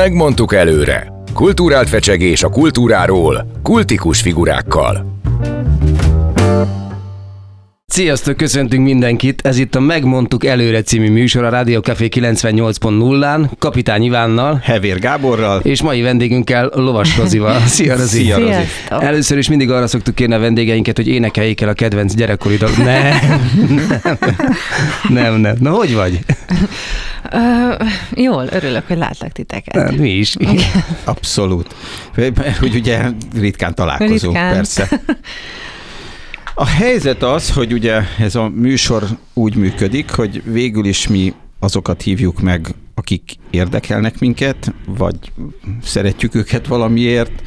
Megmondtuk előre. Kultúrált fecsegés a kultúráról, kultikus figurákkal. Sziasztok, köszöntünk mindenkit! Ez itt a Megmondtuk előre című műsor a Rádió Café 98.0-án, Kapitány Ivánnal Hevér Gáborral. és mai vendégünkkel Lovas Rozival. Szia, Rozi! Szia, Rozi. Először is mindig arra szoktuk kérni a vendégeinket, hogy énekeljék el a kedvenc gyerekkori dal. Nem, nem, nem, nem. Na, hogy vagy? Ö, jól, örülök, hogy látlak titeket. Mi is. Abszolút. Hogy ugye ritkán találkozunk, Ritkán. persze. A helyzet az, hogy ugye ez a műsor úgy működik, hogy végül is mi azokat hívjuk meg, akik érdekelnek minket, vagy szeretjük őket valamiért,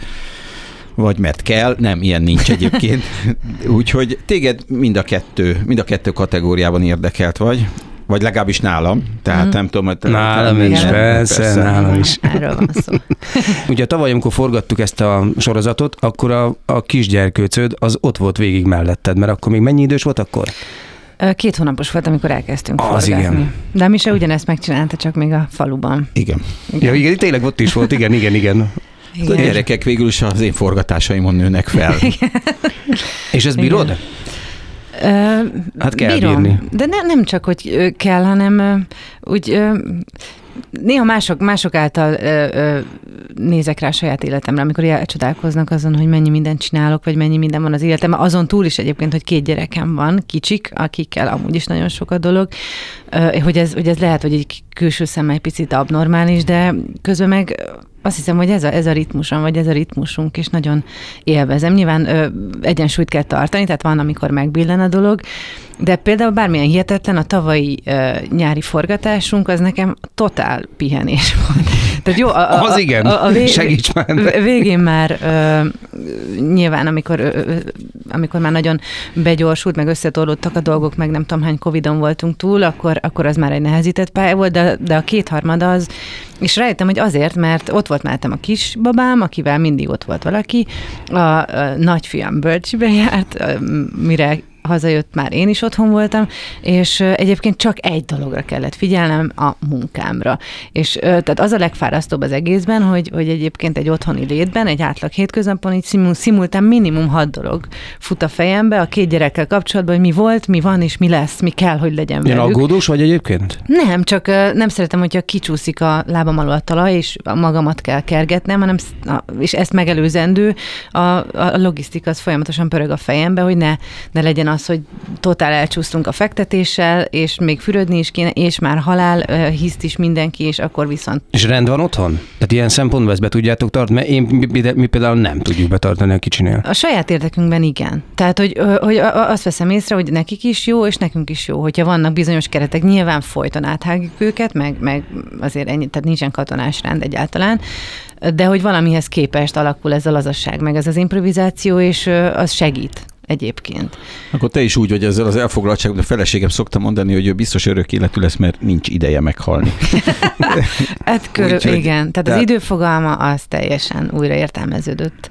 vagy mert kell, nem, ilyen nincs egyébként. Úgyhogy téged mind a kettő, mind a kettő kategóriában érdekelt vagy, vagy legalábbis nálam, tehát nem tudom, hogy Nálam is, Igen. persze, nálam is. Erről van szó. Ugye tavaly, amikor forgattuk ezt a sorozatot, akkor a, a kisgyerkőcöd az ott volt végig melletted, mert akkor még mennyi idős volt akkor? Két hónapos volt, amikor elkezdtünk Az forgatni. igen. De mi se ugyanezt megcsinálta, csak még a faluban. Igen. Ja, igen, tényleg ott is volt, igen, igen, igen. A gyerekek végül is az én forgatásaimon nőnek fel. És ezt bírod? Ö, Hát kell bírom. bírni. De ne, nem csak, hogy kell, hanem úgy néha mások, mások által ö, ö, nézek rá saját életemre, amikor elcsodálkoznak azon, hogy mennyi mindent csinálok, vagy mennyi minden van az életemben. Azon túl is egyébként, hogy két gyerekem van, kicsik, akikkel amúgy is nagyon sok a dolog, hogy ez, hogy ez lehet, hogy egy külső szemmel egy picit abnormális, de közben meg azt hiszem, hogy ez a, ez a ritmusom, vagy ez a ritmusunk, és nagyon élvezem. Nyilván ö, egyensúlyt kell tartani, tehát van, amikor megbillen a dolog, de például bármilyen hihetetlen, a tavalyi ö, nyári forgatásunk, az nekem totál pihenés volt. Tehát jó, a, a, Az igen. Segíts már. Végén már ö, nyilván, amikor, ö, amikor már nagyon begyorsult, meg összetorlódtak a dolgok, meg nem tudom hány Covidon voltunk túl, akkor, akkor az már egy nehezített pálya volt, de, de a kétharmad az, és rájöttem, hogy azért, mert ott volt mellettem a kisbabám, akivel mindig ott volt valaki, a, a nagyfiam bölcsibe járt, mire hazajött, már én is otthon voltam, és egyébként csak egy dologra kellett figyelnem, a munkámra. És tehát az a legfárasztóbb az egészben, hogy, hogy egyébként egy otthoni létben, egy átlag hétköznapon így szimul, szimultán minimum hat dolog fut a fejembe a két gyerekkel kapcsolatban, hogy mi volt, mi van, és mi lesz, mi kell, hogy legyen Ilyen velük. aggódós vagy egyébként? Nem, csak nem szeretem, hogyha kicsúszik a lábam alól a talaj, és magamat kell kergetnem, hanem és ezt megelőzendő, a, a logisztika az folyamatosan pörög a fejembe, hogy ne, ne legyen az, hogy totál elcsúsztunk a fektetéssel, és még fürödni is kéne, és már halál ö, hiszt is mindenki, és akkor viszont És rend van otthon? Tehát ilyen szempontból ezt be tudjátok tartani? Mert én, mi, mi, mi például nem tudjuk betartani a kicsinél. A saját érdekünkben igen. Tehát, hogy, hogy azt veszem észre, hogy nekik is jó, és nekünk is jó, hogyha vannak bizonyos keretek, nyilván folyton áthágjuk őket, meg, meg azért ennyi, tehát nincsen katonás rend egyáltalán, de hogy valamihez képest alakul ez a lazasság, meg ez az improvizáció, és az segít egyébként. Akkor te is úgy vagy ezzel az elfoglaltságban, a feleségem szokta mondani, hogy ő biztos örök életű lesz, mert nincs ideje meghalni. Hát körül, Úgyhogy- igen, tehát, tehát- az időfogalma az teljesen újra értelmeződött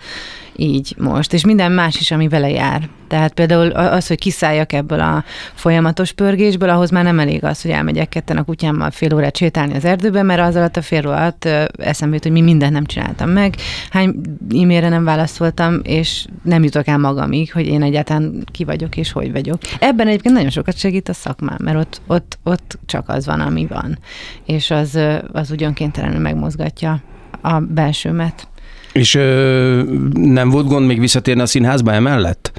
így most, és minden más is, ami vele jár. Tehát például az, hogy kiszálljak ebből a folyamatos pörgésből, ahhoz már nem elég az, hogy elmegyek ketten a kutyámmal fél órát sétálni az erdőbe, mert az alatt a fél ö, eszembe jut, hogy mi mindent nem csináltam meg, hány e-mailre nem válaszoltam, és nem jutok el magamig, hogy én egyáltalán ki vagyok és hogy vagyok. Ebben egyébként nagyon sokat segít a szakmám, mert ott, ott, ott csak az van, ami van. És az, az úgy önkéntelenül megmozgatja a belsőmet. És ö, nem volt gond még visszatérni a színházba emellett?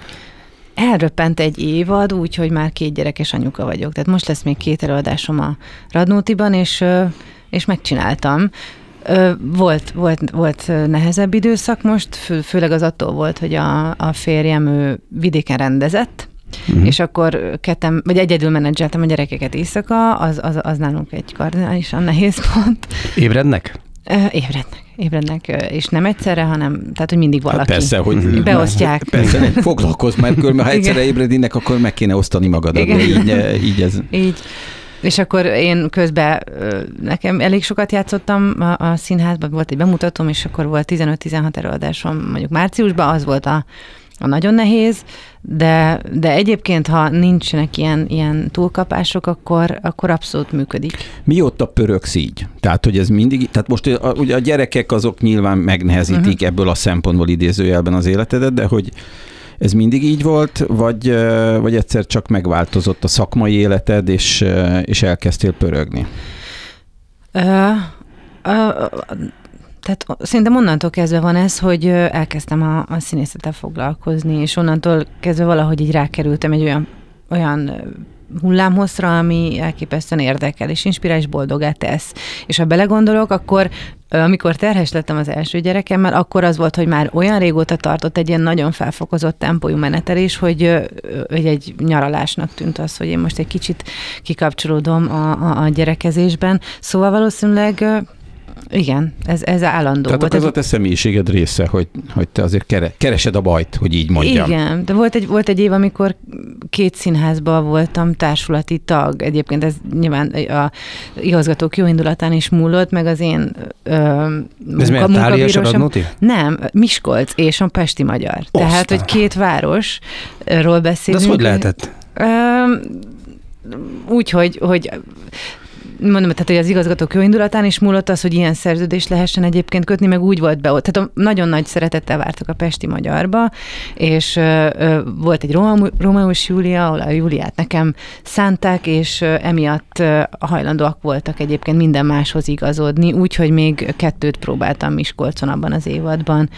Elröppent egy évad, úgyhogy már két gyerekes anyuka vagyok. Tehát most lesz még két előadásom a Radnótiban, és, és megcsináltam. Volt, volt, volt nehezebb időszak most, fő, főleg az attól volt, hogy a, a férjem ő vidéken rendezett, uh-huh. és akkor ketten, vagy egyedül menedzseltem a gyerekeket éjszaka, az, az, az nálunk egy kardinálisan nehéz pont. Ébrednek? Ébrednek, ébrednek, és nem egyszerre, hanem, tehát, hogy mindig valaki. Hát persze, hogy Beosztják. Persze, nem foglalkozz már, mert ha Igen. egyszerre ébrednének, akkor meg kéne osztani magadat. Igen. De így, eh, így ez. Így. És akkor én közben nekem elég sokat játszottam a, a színházban, volt egy bemutatóm, és akkor volt 15-16 előadásom mondjuk márciusban, az volt a nagyon nehéz, de, de egyébként, ha nincsenek ilyen, ilyen túlkapások, akkor, akkor abszolút működik. Mióta pöröksz így? Tehát, hogy ez mindig, tehát most a, ugye a gyerekek azok nyilván megnehezítik uh-huh. ebből a szempontból idézőjelben az életedet, de hogy ez mindig így volt, vagy, vagy egyszer csak megváltozott a szakmai életed, és, és elkezdtél pörögni? Uh, uh, tehát szerintem onnantól kezdve van ez, hogy elkezdtem a, a színészettel foglalkozni, és onnantól kezdve valahogy így rákerültem egy olyan, olyan hullámhosszra, ami elképesztően érdekel, és inspirál, és boldogá tesz. És ha belegondolok, akkor amikor terhes lettem az első gyerekemmel, akkor az volt, hogy már olyan régóta tartott egy ilyen nagyon felfokozott tempójú menetelés, hogy, hogy egy nyaralásnak tűnt az, hogy én most egy kicsit kikapcsolódom a, a, a gyerekezésben. Szóval valószínűleg igen, ez, ez állandó Tehát volt. ez a te személyiséged része, hogy, hogy te azért kere, keresed a bajt, hogy így mondjam. Igen, de volt egy, volt egy év, amikor két színházban voltam társulati tag. Egyébként ez nyilván a igazgatók jó indulatán is múlott, meg az én ö, Ez miért munkabírósom. Nem, Miskolc és a Pesti Magyar. Osztál. Tehát, hogy két városról beszélünk. De az hogy lehetett? Ö, úgy, hogy, hogy mondom, tehát hogy az igazgatók jó indulatán is múlott az, hogy ilyen szerződést lehessen egyébként kötni, meg úgy volt be ott. Tehát nagyon nagy szeretettel vártak a Pesti Magyarba, és ö, volt egy Rómeus Júlia, ahol a Júliát nekem szánták, és ö, emiatt ö, hajlandóak voltak egyébként minden máshoz igazodni, úgyhogy még kettőt próbáltam Miskolcon abban az évadban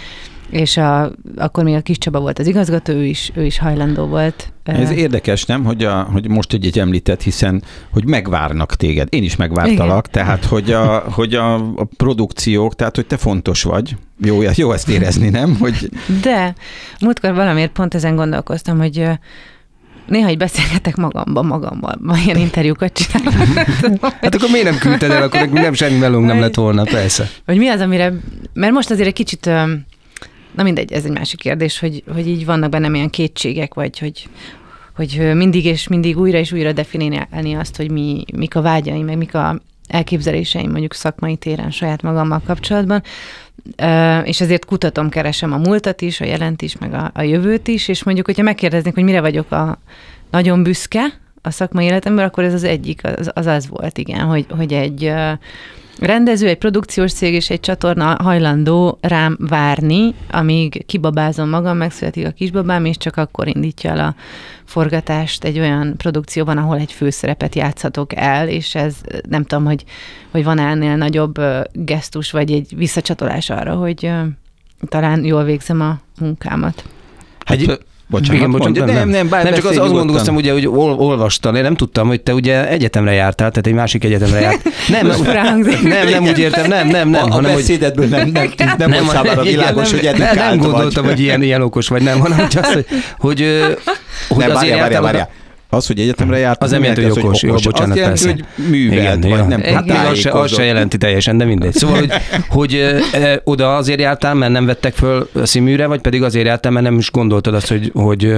és a, akkor még a kis Csaba volt az igazgató, ő is, ő is hajlandó volt. Ez érdekes, nem, hogy, a, hogy most egy, egy említett, hiszen hogy megvárnak téged. Én is megvártalak, Igen. tehát hogy, a, hogy a, a produkciók, tehát hogy te fontos vagy. Jó, jó ezt érezni, nem? Hogy... De múltkor valamiért pont ezen gondolkoztam, hogy néha így beszélgetek magamban, magammal, ma ilyen interjúkat csinálok. hát akkor miért nem küldted el, akkor nem semmi melónk nem lett volna, persze. Hogy mi az, amire, mert most azért egy kicsit Na mindegy, ez egy másik kérdés, hogy, hogy így vannak bennem ilyen kétségek, vagy hogy, hogy mindig és mindig újra és újra definiálni azt, hogy mi, mik a vágyaim, meg mik a elképzeléseim mondjuk szakmai téren saját magammal kapcsolatban, és ezért kutatom, keresem a múltat is, a jelent is, meg a, a jövőt is, és mondjuk, hogyha megkérdeznék, hogy mire vagyok a nagyon büszke a szakmai életemben, akkor ez az egyik, az az, az volt, igen, hogy, hogy egy rendező, egy produkciós cég és egy csatorna hajlandó rám várni, amíg kibabázom magam, megszületik a kisbabám, és csak akkor indítja el a forgatást egy olyan produkcióban, ahol egy főszerepet játszhatok el, és ez nem tudom, hogy, hogy van ennél nagyobb gesztus, vagy egy visszacsatolás arra, hogy talán jól végzem a munkámat. Hát, Bocsánat, Igen, bocsánat, nem, nem, nem, bár nem csak az, azt gondoltam, ugye, hogy ol, olvastam, én nem tudtam, hogy te ugye egyetemre jártál, tehát egy másik egyetemre járt. Nem, nem, nem, nem úgy értem, nem, nem, nem. A, hanem, a beszédedből nem, nem, nem, nem, nem számára világos, hogy nem, nem gondoltam, hogy ilyen, ilyen okos vagy, nem, hanem csak az, hogy, hogy, hogy nem, azért várjál, várjál, az, hogy egyetemre járt, az jelenti, hogy okos, jó, bocsánat, azt jelenti, hogy művelt, Igen, vagy nem hát az se, az se jelenti teljesen, de mindegy. Szóval, hogy, hogy e, oda azért jártál, mert nem vettek föl színműre, vagy pedig azért jártál, mert nem is gondoltad azt, hogy, hogy,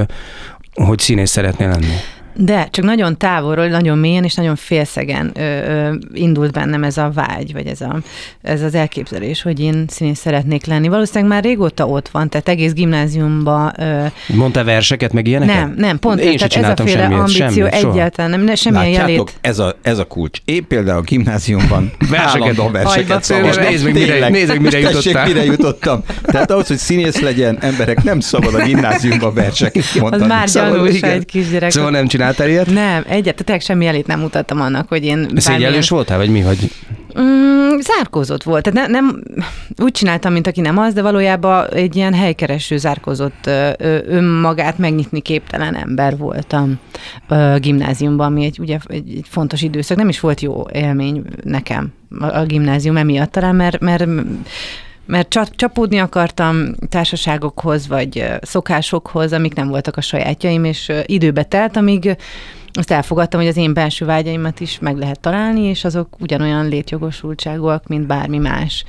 hogy színész szeretnél lenni? De, csak nagyon távolról, nagyon mélyen és nagyon félszegen ö, ö, indult bennem ez a vágy, vagy ez, a, ez az elképzelés, hogy én színész szeretnék lenni. Valószínűleg már régóta ott van, tehát egész gimnáziumban. Ö... Mondta verseket, meg ilyeneket? Nem, nem, pont én tehát ez a féle semmit, ambíció semmit, egyáltalán nem, ne, semmilyen jelét. ez a, ez a kulcs. Én például a gimnáziumban verseket, a verseket szavaztam. Nézd meg, mire, nézd meg, mire jutottál. mire jutottam. Tehát ahhoz, hogy színész legyen, emberek nem szabad a gimnáziumban verseket mondani. Az már szóval, gyanús egy kisgyerek. Szóval nem csinál csináltál ilyet? Nem, egyáltalán semmi elét nem mutattam annak, hogy én... Szégyellős voltál, vagy mi? Vagy... Mm, zárkózott volt. Tehát ne, nem, úgy csináltam, mint aki nem az, de valójában egy ilyen helykereső, zárkózott, önmagát megnyitni képtelen ember voltam gimnáziumban, ami egy, ugye, egy, egy fontos időszak. Nem is volt jó élmény nekem a, a gimnázium emiatt talán, mert, mert mert csapódni akartam társaságokhoz, vagy szokásokhoz, amik nem voltak a sajátjaim, és időbe telt, amíg azt elfogadtam, hogy az én belső vágyaimat is meg lehet találni, és azok ugyanolyan létjogosultságúak, mint bármi más.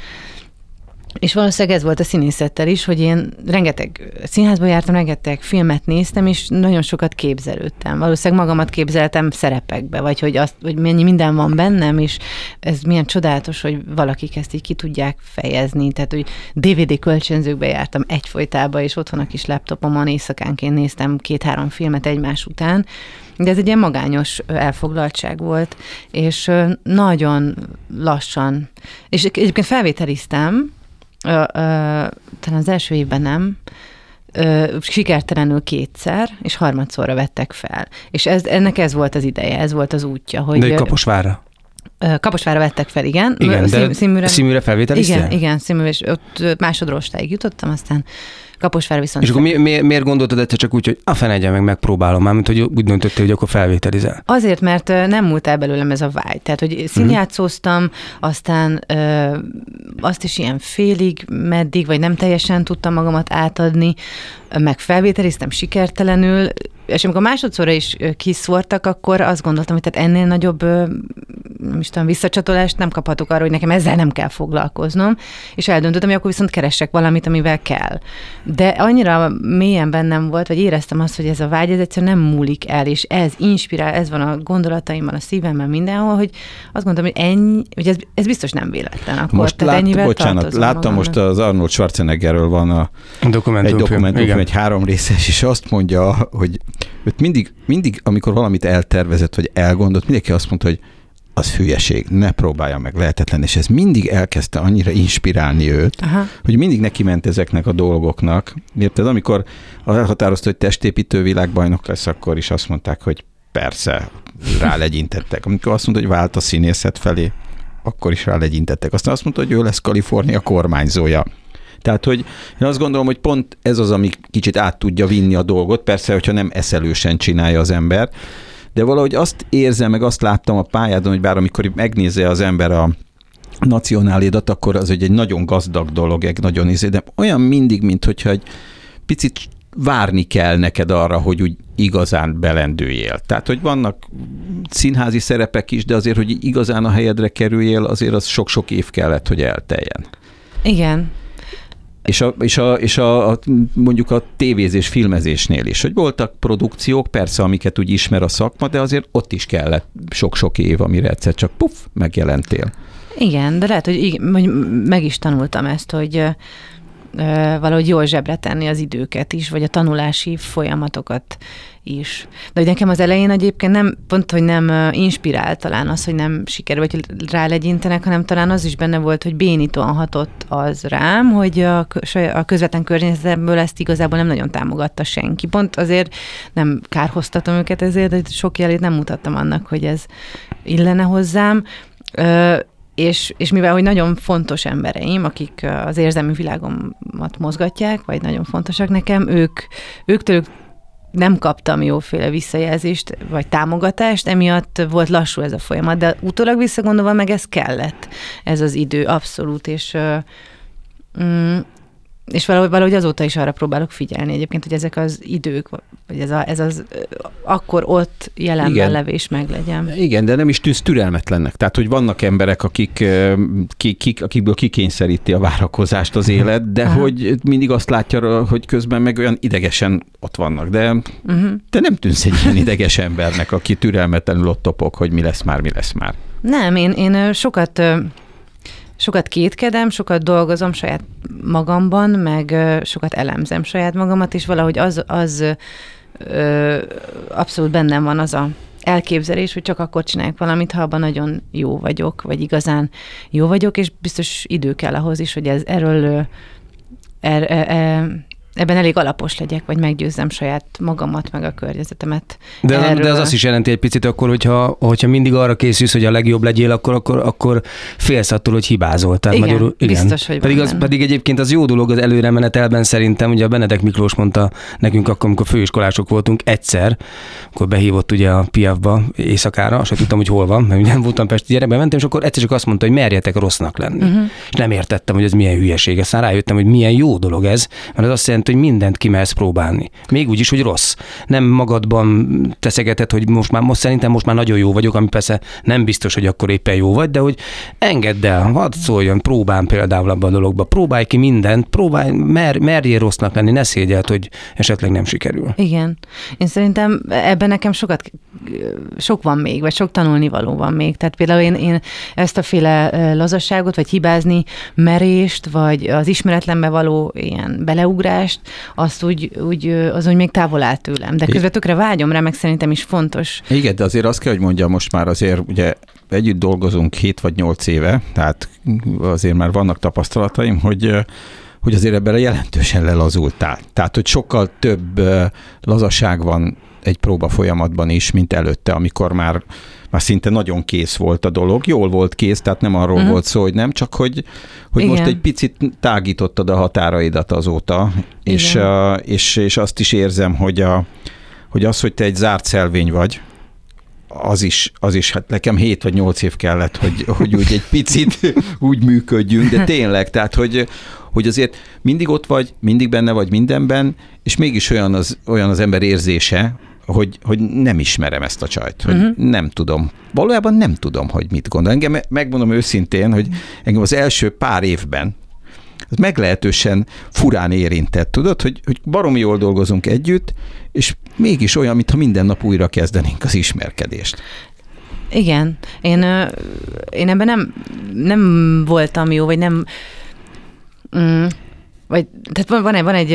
És valószínűleg ez volt a színészettel is, hogy én rengeteg színházba jártam, rengeteg filmet néztem, és nagyon sokat képzelődtem. Valószínűleg magamat képzeltem szerepekbe, vagy hogy, azt, hogy mennyi minden van bennem, és ez milyen csodálatos, hogy valakik ezt így ki tudják fejezni. Tehát, hogy DVD kölcsönzőkbe jártam egyfolytába, és otthon a kis laptopomon éjszakánként néztem két-három filmet egymás után, de ez egy ilyen magányos elfoglaltság volt, és nagyon lassan, és egyébként felvételiztem, ö, ö, talán az első évben nem, ö, sikertelenül kétszer, és harmadszorra vettek fel. És ez, ennek ez volt az ideje, ez volt az útja. Hogy, De Kaposvárra. Kaposvára vettek fel, igen. Igen, de színműre, színműre felvételiztél? Igen, igen, színműre, és ott másodrostáig jutottam, aztán Kaposvár viszont... És akkor mi, mi, miért gondoltad egyszer csak úgy, hogy a fenegye meg megpróbálom már, mint hogy úgy döntöttél, hogy akkor felvételizel? Azért, mert nem múlt el belőlem ez a vágy. Tehát, hogy színjátszóztam, mm. aztán ö, azt is ilyen félig, meddig, vagy nem teljesen tudtam magamat átadni, meg felvételiztem sikertelenül, és amikor másodszorra is kiszórtak, akkor azt gondoltam, hogy tehát ennél nagyobb nem is tudom, visszacsatolást nem kaphatok arra, hogy nekem ezzel nem kell foglalkoznom, és eldöntöttem, hogy akkor viszont keresek valamit, amivel kell. De annyira mélyen bennem volt, vagy éreztem azt, hogy ez a vágy, ez egyszerűen nem múlik el, és ez inspirál, ez van a gondolataimban, a szívemben, mindenhol, hogy azt gondolom, hogy ennyi, hogy ez, ez biztos nem véletlen. Akkor, most tehát lát, bocsánat, láttam most az Arnold Schwarzeneggerről van a, dokumentum egy dokumentum, egy három részes, és azt mondja, hogy őt mindig, mindig, amikor valamit eltervezett, vagy elgondolt, mindenki azt mondta, hogy az hülyeség, ne próbálja meg, lehetetlen, és ez mindig elkezdte annyira inspirálni őt, Aha. hogy mindig neki ment ezeknek a dolgoknak. Érted, amikor elhatározta, hogy testépítő világbajnok lesz, akkor is azt mondták, hogy persze, rálegyintettek. Amikor azt mondta, hogy vált a színészet felé, akkor is rálegyintettek. Aztán azt mondta, hogy ő lesz Kalifornia kormányzója. Tehát, hogy én azt gondolom, hogy pont ez az, ami kicsit át tudja vinni a dolgot, persze, hogyha nem eszelősen csinálja az ember, de valahogy azt érzem, meg azt láttam a pályádon, hogy bár amikor megnézze az ember a nacionálidat, akkor az egy nagyon gazdag dolog, egy nagyon izé, de olyan mindig, mint egy picit várni kell neked arra, hogy úgy igazán belendüljél. Tehát, hogy vannak színházi szerepek is, de azért, hogy igazán a helyedre kerüljél, azért az sok-sok év kellett, hogy elteljen. Igen. És, a, és, a, és a, a, mondjuk a tévézés, filmezésnél is, hogy voltak produkciók, persze, amiket úgy ismer a szakma, de azért ott is kellett sok-sok év, amire egyszer csak puff, megjelentél. Igen, de lehet, hogy, hogy meg is tanultam ezt, hogy valahogy jól zsebre tenni az időket is, vagy a tanulási folyamatokat is. De hogy nekem az elején egyébként nem, pont, hogy nem inspirál talán az, hogy nem sikerül, vagy rálegyintenek, hanem talán az is benne volt, hogy bénítóan hatott az rám, hogy a, a közvetlen környezetemből ezt igazából nem nagyon támogatta senki. Pont azért nem kárhoztatom őket ezért, de sok jelét nem mutattam annak, hogy ez illene hozzám és, és mivel, hogy nagyon fontos embereim, akik az érzelmi világomat mozgatják, vagy nagyon fontosak nekem, ők, ők tőlük nem kaptam jóféle visszajelzést, vagy támogatást, emiatt volt lassú ez a folyamat, de utólag visszagondolva meg ez kellett, ez az idő, abszolút, és mm, és valahogy, valahogy azóta is arra próbálok figyelni egyébként, hogy ezek az idők, vagy ez, a, ez az akkor ott jelenben Igen. levés meglegyen. Igen, de nem is tűz türelmetlennek. Tehát, hogy vannak emberek, akik, kik, kik, akikből kikényszeríti a várakozást az élet, de Aha. hogy mindig azt látja, hogy közben meg olyan idegesen ott vannak. De uh-huh. te nem tűnsz egy ilyen ideges embernek, aki türelmetlenül ott topog, hogy mi lesz már, mi lesz már. Nem, én, én sokat sokat kétkedem, sokat dolgozom saját magamban, meg sokat elemzem saját magamat, és valahogy az, az ö, abszolút bennem van az a elképzelés, hogy csak akkor csinálják valamit, ha abban nagyon jó vagyok, vagy igazán jó vagyok, és biztos idő kell ahhoz is, hogy ez, erről er, er, er, ebben elég alapos legyek, vagy meggyőzzem saját magamat, meg a környezetemet. De, erről. de az azt is jelenti egy picit akkor, hogyha, hogyha mindig arra készülsz, hogy a legjobb legyél, akkor, akkor, akkor félsz attól, hogy hibázol. Tehát igen, magyarul, igen, biztos, hogy pedig, az, pedig egyébként az jó dolog az előre menetelben szerintem, ugye a Benedek Miklós mondta nekünk akkor, amikor főiskolások voltunk, egyszer, akkor behívott ugye a Piavba éjszakára, azt tudtam, hogy hol van, mert nem voltam Pesti gyerek, mentem, és akkor egyszer csak azt mondta, hogy merjetek rossznak lenni. Uh-huh. És nem értettem, hogy ez milyen hülyeség. Aztán rájöttem, hogy milyen jó dolog ez, mert az azt jelenti, hogy mindent kimersz próbálni. Még úgy is, hogy rossz. Nem magadban teszegeted, hogy most már, most szerintem most már nagyon jó vagyok, ami persze nem biztos, hogy akkor éppen jó vagy, de hogy engedd el, hadd szóljon, próbálj például abban a dologba, próbálj ki mindent, próbálj, mer, merjél rossznak lenni, ne szégyelt, hogy esetleg nem sikerül. Igen. Én szerintem ebben nekem sokat, sok van még, vagy sok tanulnivaló van még. Tehát például én, én ezt a féle lazasságot, vagy hibázni merést, vagy az ismeretlenbe való ilyen beleugrást, azt úgy, úgy, az úgy még távol áll tőlem. De közben tökre vágyom rá, meg szerintem is fontos. Igen, de azért azt kell, hogy mondjam, most már azért ugye együtt dolgozunk 7 vagy 8 éve, tehát azért már vannak tapasztalataim, hogy hogy azért ebben jelentősen lelazultál. Tehát, hogy sokkal több lazaság van egy próba folyamatban is, mint előtte, amikor már, már szinte nagyon kész volt a dolog. Jól volt kész, tehát nem arról uh-huh. volt szó, hogy nem, csak hogy, hogy most egy picit tágítottad a határaidat azóta, és, és, és azt is érzem, hogy, a, hogy az, hogy te egy zárt szelvény vagy, az is, az is, hát nekem 7 vagy 8 év kellett, hogy, hogy úgy egy picit úgy működjünk, de tényleg, tehát, hogy, hogy azért mindig ott vagy, mindig benne vagy mindenben, és mégis olyan az, olyan az ember érzése, hogy, hogy nem ismerem ezt a csajt, hogy uh-huh. nem tudom. Valójában nem tudom, hogy mit gondol. Engem megmondom őszintén, hogy engem az első pár évben az meglehetősen furán érintett, tudod, hogy, hogy baromi jól dolgozunk együtt, és mégis olyan, mintha minden nap újra kezdenénk az ismerkedést. Igen, én, én ebben nem, nem voltam jó, vagy nem... Mm, vagy, tehát van, van, egy, van egy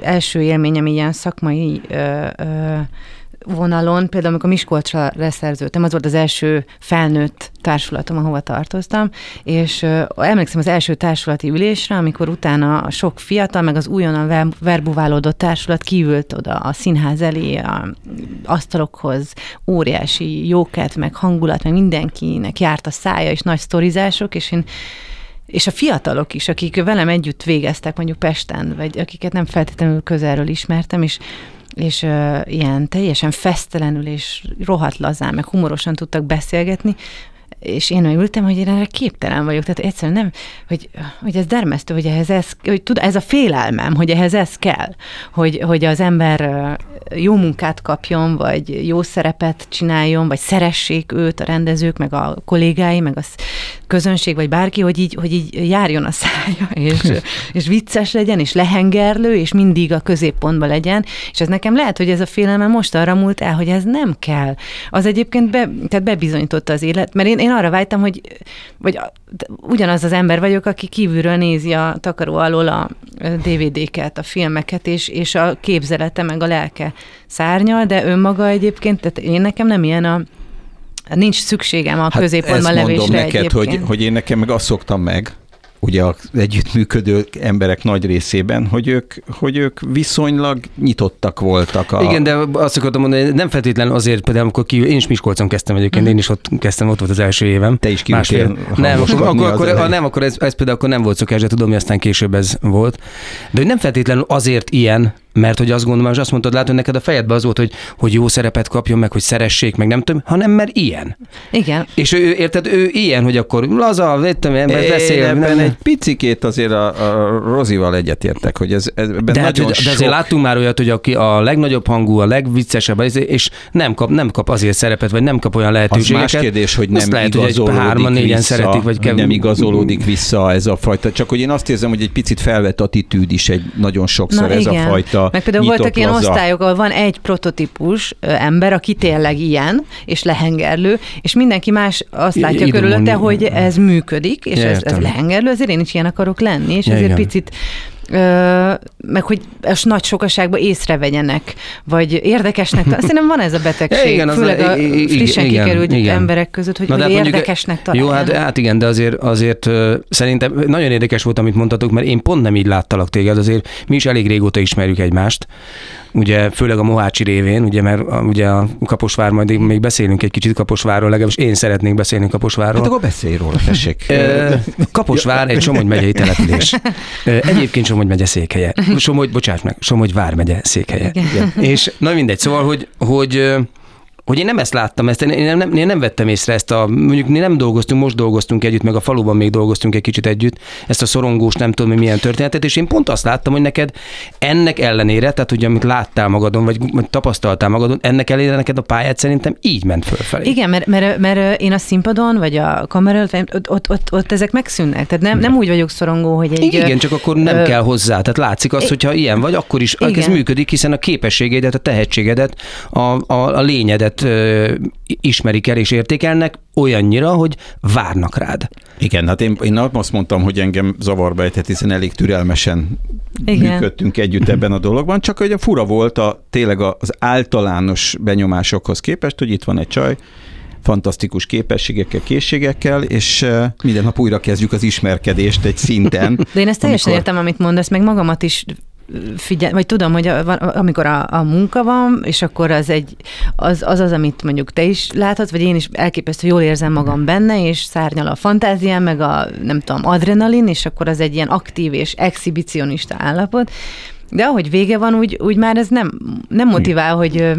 első élményem ilyen szakmai ö, ö, vonalon, például amikor Miskolcra leszerződtem, az volt az első felnőtt társulatom, ahova tartoztam, és uh, emlékszem az első társulati ülésre, amikor utána a sok fiatal, meg az újonnan verbuválódott társulat kiült oda a színház elé, a asztalokhoz, óriási jóket, meg hangulat, meg mindenkinek járt a szája, és nagy sztorizások, és én és a fiatalok is, akik velem együtt végeztek mondjuk Pesten, vagy akiket nem feltétlenül közelről ismertem, és és uh, ilyen teljesen fesztelenül és rohadt lazán, meg humorosan tudtak beszélgetni, és én ültem, hogy én erre képtelen vagyok, tehát egyszerűen nem, hogy, hogy ez dermesztő, hogy ehhez ez, hogy tud, ez a félelmem, hogy ehhez ez kell, hogy, hogy az ember jó munkát kapjon, vagy jó szerepet csináljon, vagy szeressék őt a rendezők, meg a kollégái, meg a közönség, vagy bárki, hogy így, hogy így járjon a szája, és, és vicces legyen, és lehengerlő, és mindig a középpontban legyen, és ez nekem lehet, hogy ez a félelme most arra múlt el, hogy ez nem kell. Az egyébként be, tehát bebizonyította az élet, mert én, én arra vágytam, hogy vagy ugyanaz az ember vagyok, aki kívülről nézi a takaró alól a DVD-ket, a filmeket, és, és a képzelete meg a lelke szárnyal, de önmaga egyébként, tehát én nekem nem ilyen a Nincs szükségem a hát középpontban levésre mondom neked, hogy, hogy én nekem meg azt szoktam meg, ugye az együttműködő emberek nagy részében, hogy ők, hogy ők viszonylag nyitottak voltak. A... Igen, de azt akartam mondani, nem feltétlenül azért, például amikor ki, én is Miskolcon kezdtem egyébként, mm. én is ott kezdtem, ott volt az első évem. Te is kiültél Nem, akkor, akkor, akkor, nem, akkor ez, ez például akkor nem volt szokás, de tudom, hogy aztán később ez volt. De hogy nem feltétlenül azért ilyen, mert hogy azt gondolom, hogy azt mondtad, látod, hogy neked a fejedbe az volt, hogy, hogy jó szerepet kapjon, meg hogy szeressék, meg nem tudom, hanem mert ilyen. Igen. És ő, érted, ő ilyen, hogy akkor laza, vettem, ember beszél. Ebben nem, egy picikét azért a, a Rozival egyetértek, hogy ez, ez de, hát, sok... de azért láttunk már olyat, hogy aki a legnagyobb hangú, a legviccesebb, és nem kap, nem kap azért szerepet, vagy nem kap olyan lehetőségeket. Az más kérdés, hogy nem lehet, igazolódik hogy hárman, négyen vissza, szeretik, vagy kev... nem igazolódik vissza ez a fajta. Csak hogy én azt érzem, hogy egy picit felvett attitűd is egy nagyon sokszor Na, ez igen. a fajta meg például voltak ilyen laza. osztályok, ahol van egy prototípus ember, aki tényleg ilyen, és lehengerlő, és mindenki más azt látja körülötte, hogy ez működik, és ez, ez lehengerlő, ezért én is ilyen akarok lenni, és ezért picit meg hogy a nagy sokaságban észrevegyenek, vagy érdekesnek. Szerintem van ez a betegség, igen, főleg a frissen igen, kikerült igen. emberek között, hogy, Na, hogy érdekesnek találják. Jó, hát, hát igen, de azért, azért szerintem nagyon érdekes volt, amit mondtatok, mert én pont nem így láttalak téged, azért mi is elég régóta ismerjük egymást, ugye főleg a Mohácsi révén, ugye, mert a, ugye a Kaposvár, majd még beszélünk egy kicsit Kaposvárról, legalábbis én szeretnék beszélni Kaposvárról. Hát akkor beszélj róla, tessék. Kaposvár egy Somogy megyei település. Egyébként Somogy megye székhelye. Somogy, bocsáss meg, Somogy vármegye székhelye. Igen. És na mindegy, szóval, hogy, hogy hogy én nem ezt láttam, ezt, én, nem, én nem vettem észre ezt a, mondjuk mi nem dolgoztunk, most dolgoztunk együtt, meg a faluban még dolgoztunk egy kicsit együtt, ezt a szorongós, nem tudom, hogy milyen történetet, és én pont azt láttam, hogy neked ennek ellenére, tehát hogy amit láttál magadon, vagy tapasztaltál magadon, ennek ellenére neked a pályát szerintem így ment fölfelé. Igen, mert, mert, mert én a színpadon, vagy a kamera ott, ott, ott, ott ezek megszűnnek. Tehát nem, nem úgy vagyok szorongó, hogy egy... Igen, csak akkor nem ö, kell hozzá. Tehát látszik az, hogyha ilyen vagy, akkor is igen. ez működik, hiszen a képességedet, a tehetségedet, a, a, a lényedet ö, ismerik el és értékelnek olyannyira, hogy várnak rád. Igen, hát én, én azt mondtam, hogy engem zavarba ejtett, hiszen elég türelmesen Igen. működtünk együtt ebben a dologban, csak hogy a fura volt a, tényleg az általános benyomásokhoz képest, hogy itt van egy csaj, fantasztikus képességekkel, készségekkel, és minden nap újra kezdjük az ismerkedést egy szinten. De én ezt teljesen amikor... értem, amit mondasz, meg magamat is figyel, vagy tudom, hogy a, amikor a, a munka van, és akkor az egy, az, az az, amit mondjuk te is láthatsz, vagy én is elképesztő jól érzem magam benne, és szárnyal a fantáziám, meg a, nem tudom, adrenalin, és akkor az egy ilyen aktív és exhibicionista állapot. De ahogy vége van, úgy, úgy már ez nem, nem motivál, hogy ö,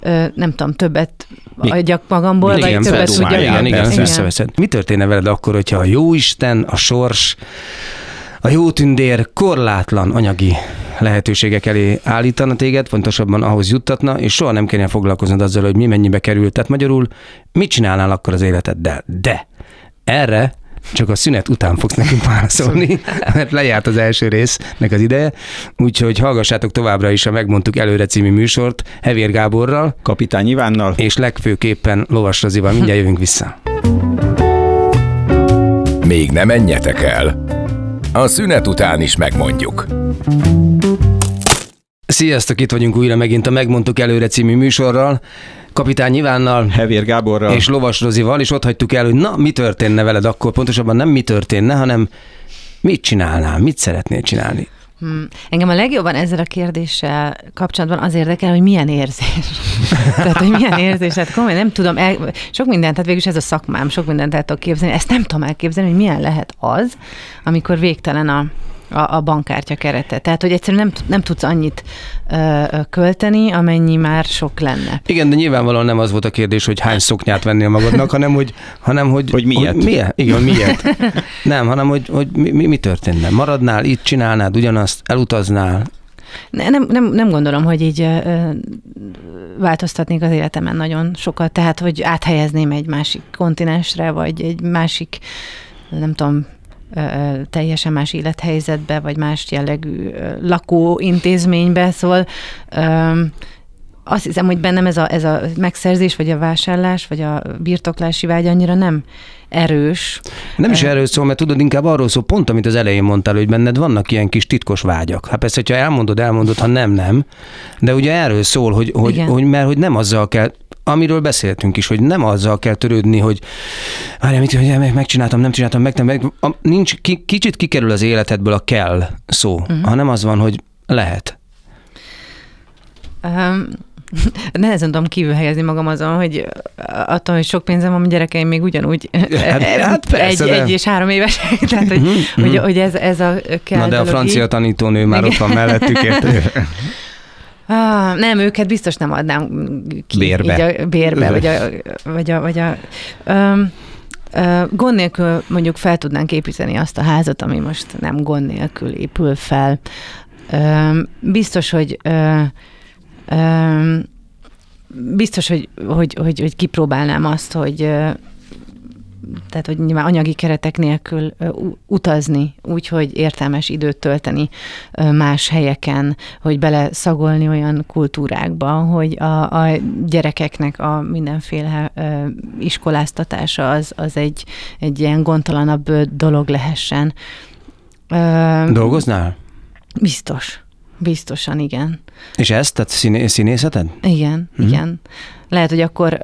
ö, nem tudom, többet adjak magamból, igen, vagy többet tudjak. Igen, igen, igen. igen. Mi történne veled akkor, hogyha a jóisten, a sors, a jó tündér korlátlan anyagi lehetőségek elé állítana téged, pontosabban ahhoz juttatna, és soha nem kellene foglalkoznod azzal, hogy mi mennyibe került. Tehát magyarul mit csinálnál akkor az életeddel? De erre csak a szünet után fogsz nekünk válaszolni, mert lejárt az első résznek az ideje. Úgyhogy hallgassátok továbbra is a Megmondtuk előre című műsort Hevér Gáborral, Kapitány Ivánnal, és legfőképpen Lovas Rozival. Mindjárt jövünk vissza. Még ne menjetek el! A szünet után is megmondjuk. Sziasztok, itt vagyunk újra megint a Megmondtuk előre című műsorral. Kapitány Ivánnal, Hevér Gáborral és Lovas Rozival, és ott hagytuk el, hogy na, mi történne veled akkor, pontosabban nem mi történne, hanem mit csinálnál, mit szeretnél csinálni. Hmm. Engem a legjobban ezzel a kérdéssel kapcsolatban az érdekel, hogy milyen érzés. tehát, hogy milyen érzés. Tehát komolyan nem tudom, el, sok mindent, tehát végülis ez a szakmám, sok mindent el tudok képzelni. Ezt nem tudom elképzelni, hogy milyen lehet az, amikor végtelen a, a, a bankkártya kerete. Tehát, hogy egyszerűen nem, nem tudsz annyit ö, költeni, amennyi már sok lenne. Igen, de nyilvánvalóan nem az volt a kérdés, hogy hány szoknyát vennél magadnak, hanem hogy, hanem, hogy, hogy miért. Hogy miért? Igen, miért. nem, hanem hogy, hogy mi, mi, mi történne. Maradnál, itt csinálnád ugyanazt, elutaznál, nem, nem, nem gondolom, hogy így ö, változtatnék az életemen nagyon sokat, tehát hogy áthelyezném egy másik kontinensre, vagy egy másik, nem tudom, teljesen más élethelyzetbe, vagy más jellegű lakóintézménybe, szóval azt hiszem, hogy bennem ez a, ez a megszerzés, vagy a vásárlás, vagy a birtoklási vágy annyira nem erős. Nem is erős szó, mert tudod, inkább arról szól, pont amit az elején mondtál, hogy benned vannak ilyen kis titkos vágyak. Hát persze, hogyha elmondod, elmondod, ha nem, nem. De ugye erről szól, hogy, hogy, hogy mert hogy nem azzal kell, amiről beszéltünk is, hogy nem azzal kell törődni, hogy várjál, mit, hogy megcsináltam, nem csináltam, meg nem, meg, a, nincs, ki, kicsit kikerül az életedből a kell szó, uh-huh. hanem az van, hogy lehet. Um, nehezen tudom kívül helyezni magam azon, hogy attól, hogy sok pénzem van, a gyerekeim még ugyanúgy hát, hát persze, egy, egy és három éves, tehát hogy, uh-huh. hogy, hogy ez, ez a kell Na de a francia így. tanítónő már ott van mellettük, érted? Ah, nem, őket biztos nem adnám ki. Bérbe. Így a, bérbe, vagy a... Vagy a, vagy a um, gond nélkül mondjuk fel tudnánk építeni azt a házat, ami most nem gond nélkül épül fel. Biztos, hogy biztos, hogy, hogy, hogy, hogy kipróbálnám azt, hogy tehát hogy nyilván anyagi keretek nélkül utazni, úgyhogy értelmes időt tölteni más helyeken, hogy bele szagolni olyan kultúrákba, hogy a, a gyerekeknek a mindenféle iskoláztatása az, az egy, egy ilyen gondtalanabb dolog lehessen. Dolgoznál? Biztos. Biztosan, igen. És ezt, tehát színé, színészeted? Igen, mm. igen. Lehet, hogy akkor,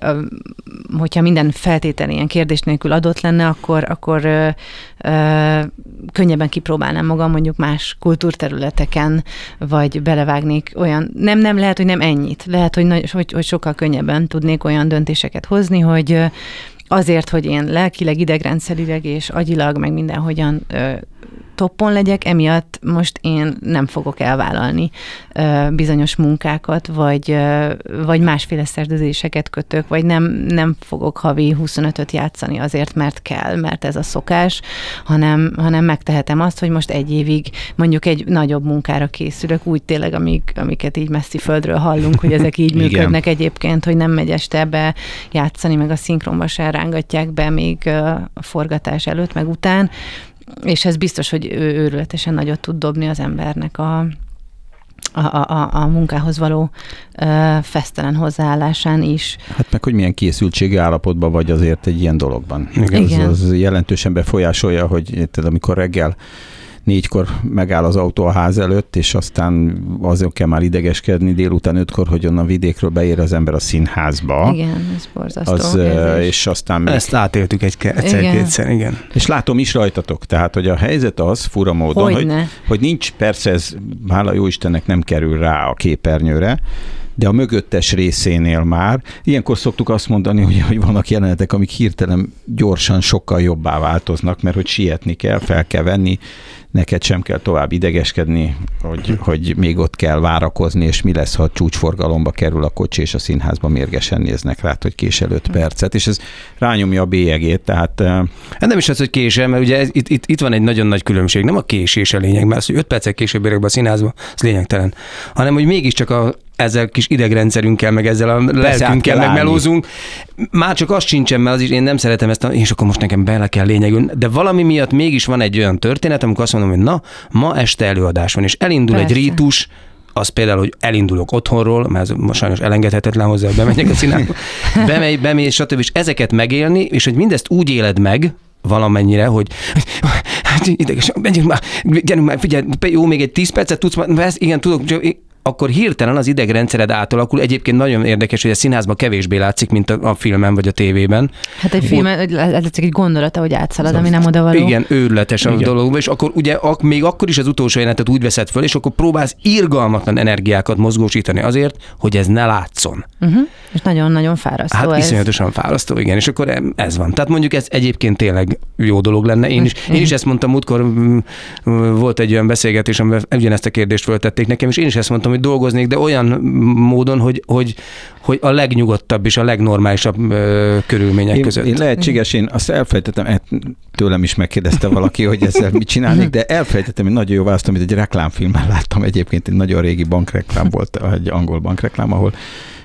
hogyha minden feltétel ilyen kérdés nélkül adott lenne, akkor, akkor ö, ö, könnyebben kipróbálnám magam mondjuk más kultúrterületeken, vagy belevágnék olyan, nem, nem lehet, hogy nem ennyit. Lehet, hogy, hogy, hogy sokkal könnyebben tudnék olyan döntéseket hozni, hogy azért, hogy én lelkileg, idegrendszerileg és agyilag, meg mindenhogyan ö, toppon legyek, emiatt most én nem fogok elvállalni ö, bizonyos munkákat, vagy, ö, vagy másféle szerződéseket kötök, vagy nem, nem fogok havi 25-öt játszani azért, mert kell, mert ez a szokás, hanem, hanem megtehetem azt, hogy most egy évig mondjuk egy nagyobb munkára készülök, úgy tényleg, amik, amiket így messzi földről hallunk, hogy ezek így működnek egyébként, hogy nem megy este be játszani, meg a szinkronba se rángatják be még a forgatás előtt, meg után, és ez biztos, hogy ő őrületesen nagyot tud dobni az embernek a, a, a, a munkához való ö, fesztelen hozzáállásán is. Hát meg, hogy milyen készültségi állapotban vagy azért egy ilyen dologban. Igen. Az, az jelentősen befolyásolja, hogy érted, amikor reggel négykor megáll az autó a ház előtt, és aztán azon kell már idegeskedni délután ötkor, hogy onnan vidékről beér az ember a színházba. Igen, ez borzasztó. Az, érzés. és aztán még, Ezt átéltük egy Igen. egyszer-kétszer, igen. és látom is rajtatok, tehát, hogy a helyzet az fura módon, hogy, hogy nincs, persze ez, hála jó Istennek nem kerül rá a képernyőre, de a mögöttes részénél már, ilyenkor szoktuk azt mondani, hogy, hogy vannak jelenetek, amik hirtelen gyorsan sokkal jobbá változnak, mert hogy sietni kell, fel kell venni, neked sem kell tovább idegeskedni, hogy, hogy még ott kell várakozni, és mi lesz, ha a csúcsforgalomba kerül a kocsi, és a színházba mérgesen néznek rá, hogy késel 5 percet, és ez rányomja a bélyegét, tehát eh, Hát nem is az, hogy késel, mert ugye ez, itt, itt, itt van egy nagyon nagy különbség. Nem a késés a lényeg, mert az, hogy 5 percet később érek be a színházba, az lényegtelen. Hanem, hogy mégiscsak a, ezzel a kis idegrendszerünkkel, meg ezzel a át lelkünkkel megmelózunk. Már csak azt sincsen, mert az is, én nem szeretem ezt, a, és akkor most nekem bele kell lényegül. De valami miatt mégis van egy olyan történet, amikor azt mondom, hogy na, ma este előadás van, és elindul Persze. egy rítus, az például, hogy elindulok otthonról, mert ez most sajnos elengedhetetlen hozzá, hogy bemegyek a színházba, bemegy, bemegy, stb. És ezeket megélni, és hogy mindezt úgy éled meg, valamennyire, hogy hát ideges, menjünk már, gyerünk már, figyelj, jó, még egy 10 percet tudsz, már, igen, tudok, akkor hirtelen az idegrendszered átalakul. Egyébként nagyon érdekes, hogy a színházban kevésbé látszik, mint a, a filmen vagy a tévében. Hát egy film, látszik egy gondolata, hogy átszalad, ami nem oda való. Igen, őrületes a dolog, és akkor ugye ak- még akkor is az utolsó jelenetet úgy veszed föl, és akkor próbálsz irgalmatlan energiákat mozgósítani azért, hogy ez ne látszon. Uh-huh. És nagyon-nagyon fárasztó Hát ez. iszonyatosan fárasztó, igen, és akkor ez van. Tehát mondjuk ez egyébként tényleg jó dolog lenne. Én is, én is ezt mondtam múltkor, volt egy olyan beszélgetés, amiben ugyanezt a kérdést föltették nekem, és én is ezt mondtam, hogy dolgoznék, de olyan módon, hogy, hogy, hogy a legnyugodtabb és a legnormálisabb ö, körülmények Én, között. én lehetséges, én azt elfejtettem, hát tőlem is megkérdezte valaki, hogy ezzel mit csinálnék, de elfejtettem egy nagyon jó választ, amit egy reklámfilmben láttam egyébként, egy nagyon régi bankreklám volt, egy angol bankreklám, ahol